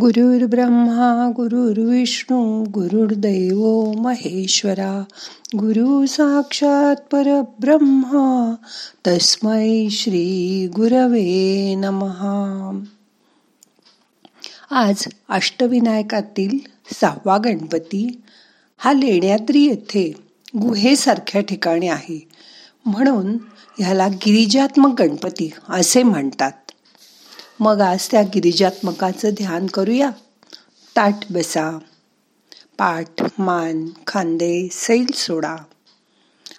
गुरुर् ब्रह्मा गुरुर्विष्णू गुरुर्दैव महेश्वरा गुरु साक्षात परब्रह्मा तस्मै श्री गुरवे नमहा आज अष्टविनायकातील सहावा गणपती हा लेण्याद्री येथे गुहेसारख्या ठिकाणी आहे. म्हणून ह्याला गिरिजात्मक गणपती असे म्हणतात. मग आज त्या गिरिजात्मकाचं ध्यान करूया. ताट बसा. पाठ मान खांदे सैल सोडा.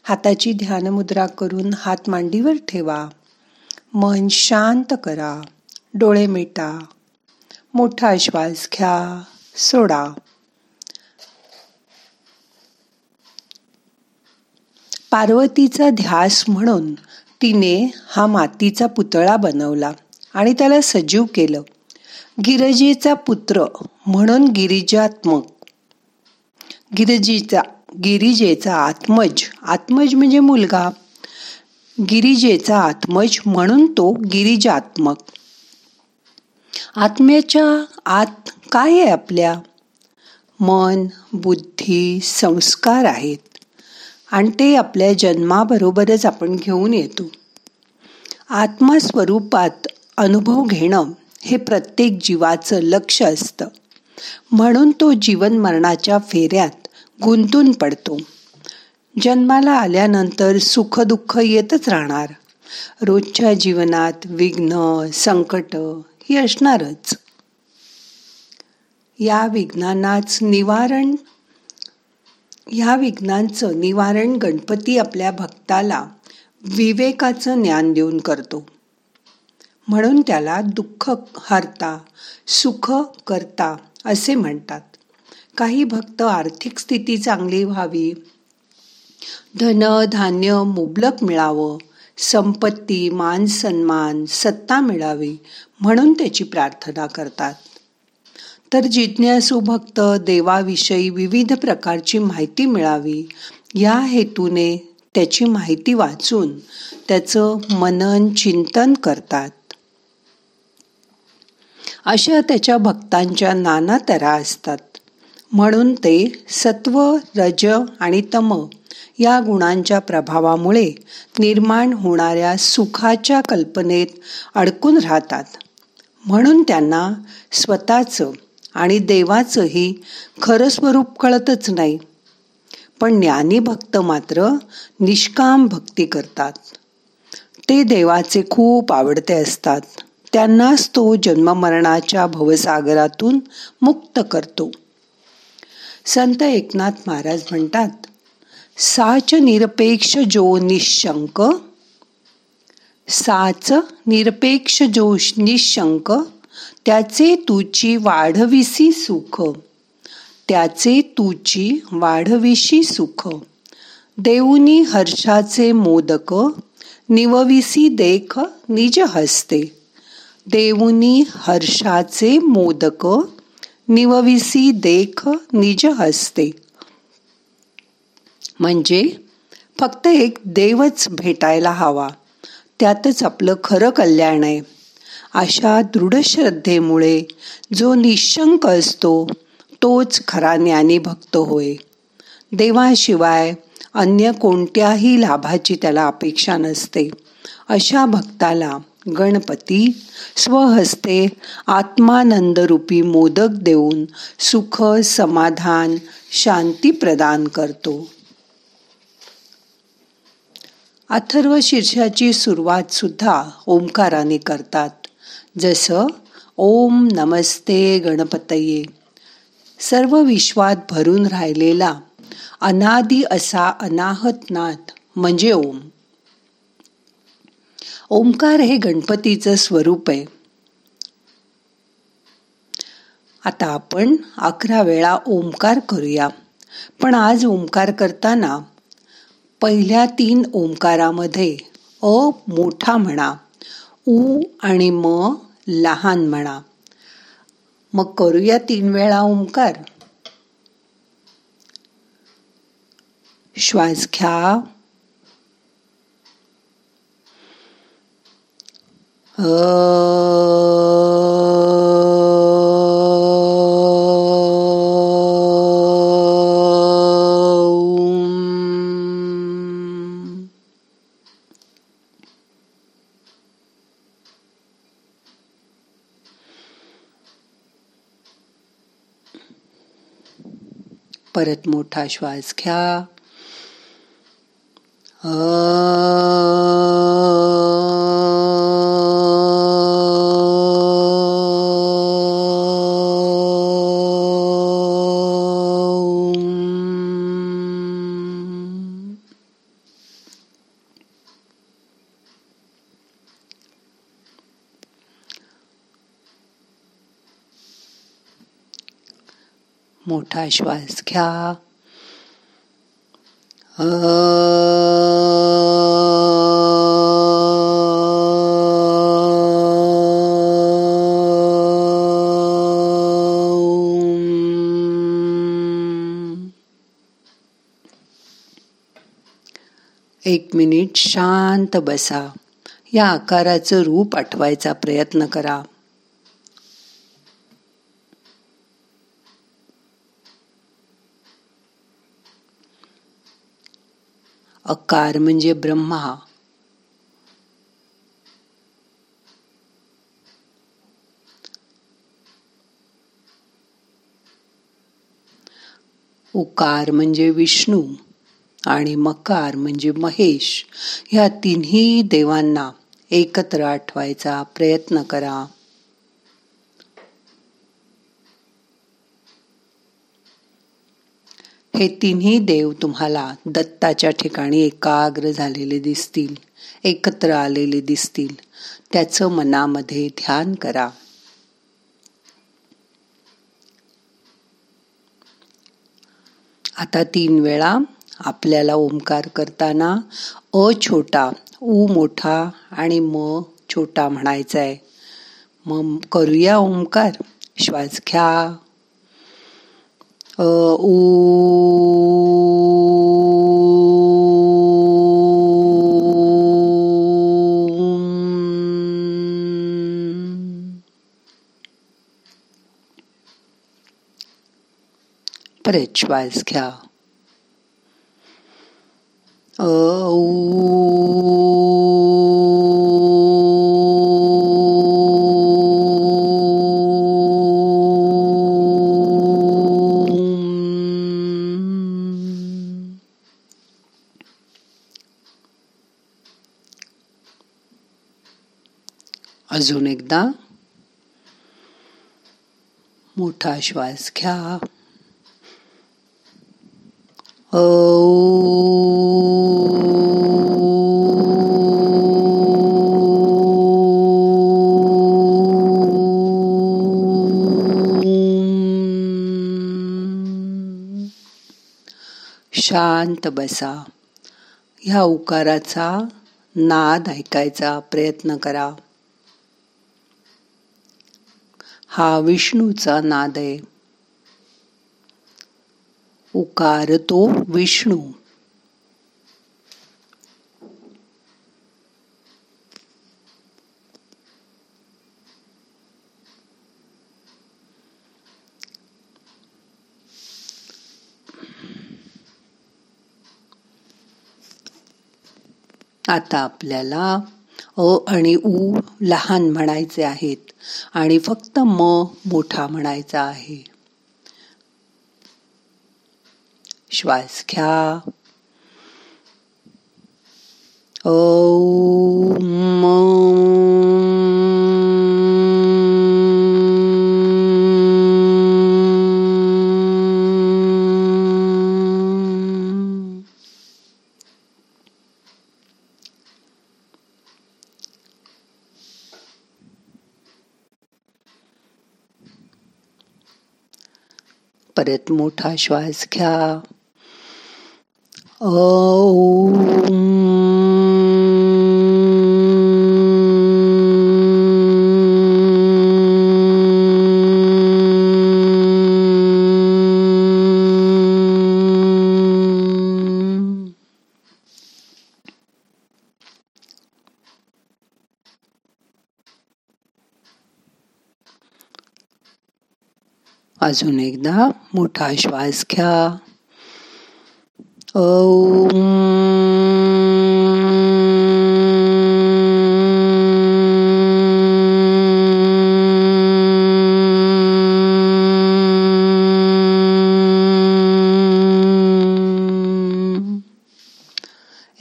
हाताची ध्यानमुद्रा करून हात मांडीवर ठेवा. मन शांत करा. डोळे मिटा. मोठा श्वास घ्या. सोडा. पार्वतीचा ध्यास म्हणून तिने हा मातीचा पुतळा बनवला. आणि त्याला सजीव केलं. गिरजेचा पुत्र म्हणून गिरिजात्मक. गिरजीचा गिरिजेचा आत्मज. आत्मज म्हणजे मुलगा. गिरिजेचा आत्मज म्हणून तो गिरिजात्मक. आत्म्याच्या आत काय आहे आपल्या? मन बुद्धी संस्कार आहेत. आणि ते आपल्या जन्माबरोबरच आपण घेऊन येतो. आत्मा स्वरूपात अनुभव घेणं हे प्रत्येक जीवाचं लक्ष असतं. म्हणून तो जीवन मरणाच्या फेऱ्यात गुंतून पडतो. जन्माला आल्यानंतर सुखदुःख येतच राहणार. रोजच्या जीवनात विघ्न संकट ही असणारच. या विघ्नांनाच निवारण या विघ्नांचं निवारण गणपती आपल्या भक्ताला विवेकाचं ज्ञान देऊन करतो. म्हणून त्याला दुःख हरता सुख करता असे म्हणतात. काही भक्त आर्थिक स्थिती चांगली व्हावी. धन धान्य मुबलक मिळावं. संपत्ती मान सन्मान सत्ता मिळावी म्हणून त्याची प्रार्थना करतात. तर जिज्ञासू भक्त देवाविषयी विविध प्रकारची माहिती मिळावी. या हेतूने त्याची माहिती वाचून त्याचं मनन चिंतन करतात. अशा त्याच्या भक्तांच्या नाना तऱ्हा असतात. म्हणून ते सत्व रज आणि तम या गुणांच्या प्रभावामुळे निर्माण होणाऱ्या सुखाच्या कल्पनेत अडकून राहतात. म्हणून त्यांना स्वतःचं आणि देवाचंही खरं स्वरूप कळतच नाही. पण ज्ञानी भक्त मात्र निष्काम भक्ती करतात. ते देवाचे खूप आवडते असतात. त्यांनाच तो जन्ममरणाच्या भवसागरातून मुक्त करतो. संत एकनाथ महाराज म्हणतात साच निरपेक्ष जो निशंक साच निरपेक्ष जो निशंक त्याचे तुची वाढविसी सुख त्याचे तुची वाढविशी सुख देऊनी हर्षाचे मोदक निवविसी देख निज हस्ते. देऊनी हर्षाचे मोदक निवविसी देख निज हस्ते. म्हणजे फक्त एक देवच भेटायला हवा त्यातच आपलं खरं कल्याण आहे. अशा दृढ श्रद्धेमुळे जो निशंक असतो तोच खरा ज्ञानी भक्त होय. देवाशिवाय अन्य कोणत्याही लाभाची त्याला अपेक्षा नसते. अशा भक्ताला गणपती स्वहस्ते आत्मानंदरूपी मोदक देऊन सुख समाधान शांती प्रदान करतो. अथर्व शीर्षाची सुरुवात सुद्धा ओंकाराने करतात. जसं ओम नमस्ते गणपतये. सर्व विश्वात भरून राहिलेला अनादी असा अनाहतनाथ म्हणजे ओम. ओंकार हे गणपतीचं स्वरूप आहे. आता आपण अकरा वेळा ओंकार करूया. पण आज ओंकार करताना पहिल्या तीन ओंकारामध्ये अ मोठा म्हणा उ आणि म लहान म्हणा. मग करूया तीन वेळा ओंकार. श्वास घ्या. परत मोठा श्वास घ्या मोठा श्वास घ्या. एक मिनिट शांत बसा. या आकाराचं रूप आठवायचा प्रयत्न करा. अकार म्हणजे ब्रह्मा. उकार म्हणजे विष्णू आणि मकार म्हणजे महेश. या तिन्ही देवांना एकत्र आठवायचा प्रयत्न करा. हे तिन्ही देव तुम्हाला दत्ताच्या ठिकाणी एकाग्र झालेले दिसतील एकत्र आलेले दिसतील. त्याचं मनामध्ये ध्यान करा. आता तीन वेळा आपल्याला ओंकार करताना अ छोटा उ मोठा आणि म छोटा म्हणायचा आहे मग करूया ओंकार श्वास घ्या. ऊ परत श्वास घ्या अजून एकदा. मोठा श्वास घ्या. शांत बसा. ह्या उकाराचा नाद ऐकायचा प्रयत्न करा. हा विष्णूचा नाद आहे. उकार तो विष्णू. आता आपल्याला अ आणि उ लहान म्हणायचे आहेत आणि फक्त म मोठा म्हणायचा आहे. श्वास घ्या. परत मोठा श्वास घ्या. अजून एकदा मोठा श्वास घ्या.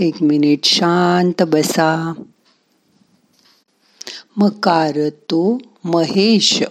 एक मिनिट शांत बसा. मकार तो महेश.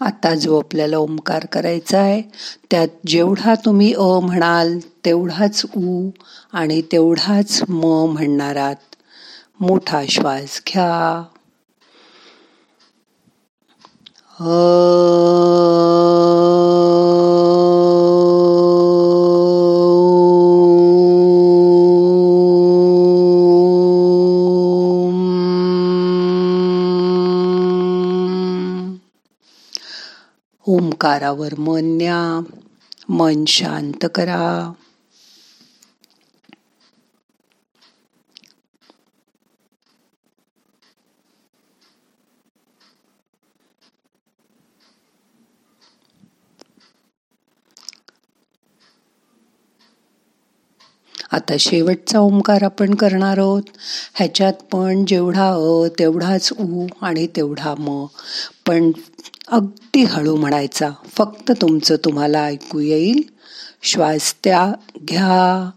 आता जो आपल्याला ओंकार करायचा आहे त्यात जेवढा तुम्ही अ म्हणाल तेवढाच उ आणि तेवढाच म म्हणणार आहात मोठा श्वास घ्या. ओंकारावर मन न्या मन शांत करा. आता शेवटचा ओंकार आपण करणार आहोत. ह्याच्यात पण जेवढा अ तेवढाच उ आणि तेवढा म. पण अगदी हळू म्हणायचा फक्त तुमचं तुम्हाला ऐकू येईल. श्वास त्या घ्या.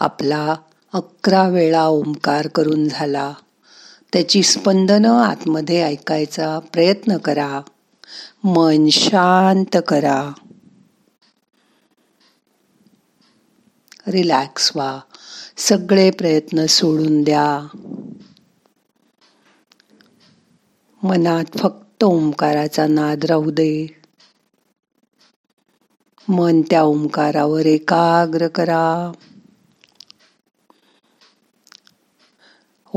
आपला अकरा वेळा ओंकार करून झाला. त्याची स्पंदनं आतमध्ये ऐकायचा प्रयत्न करा. मन शांत करा. रिलॅक्स व्हा. सगळे प्रयत्न सोडून द्या. मनात फक्त ओंकाराचा नाद राहू दे. मन त्या ओंकारावर एकाग्र करा.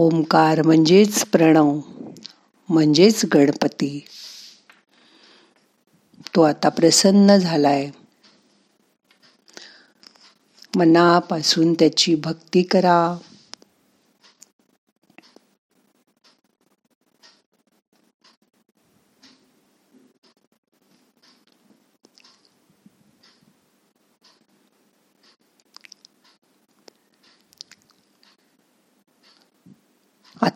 ओंकार म्हणजेच प्रणव म्हणजेच गणपती. तो आता प्रसन्न झालाय. मनापासून त्याची भक्ती करा.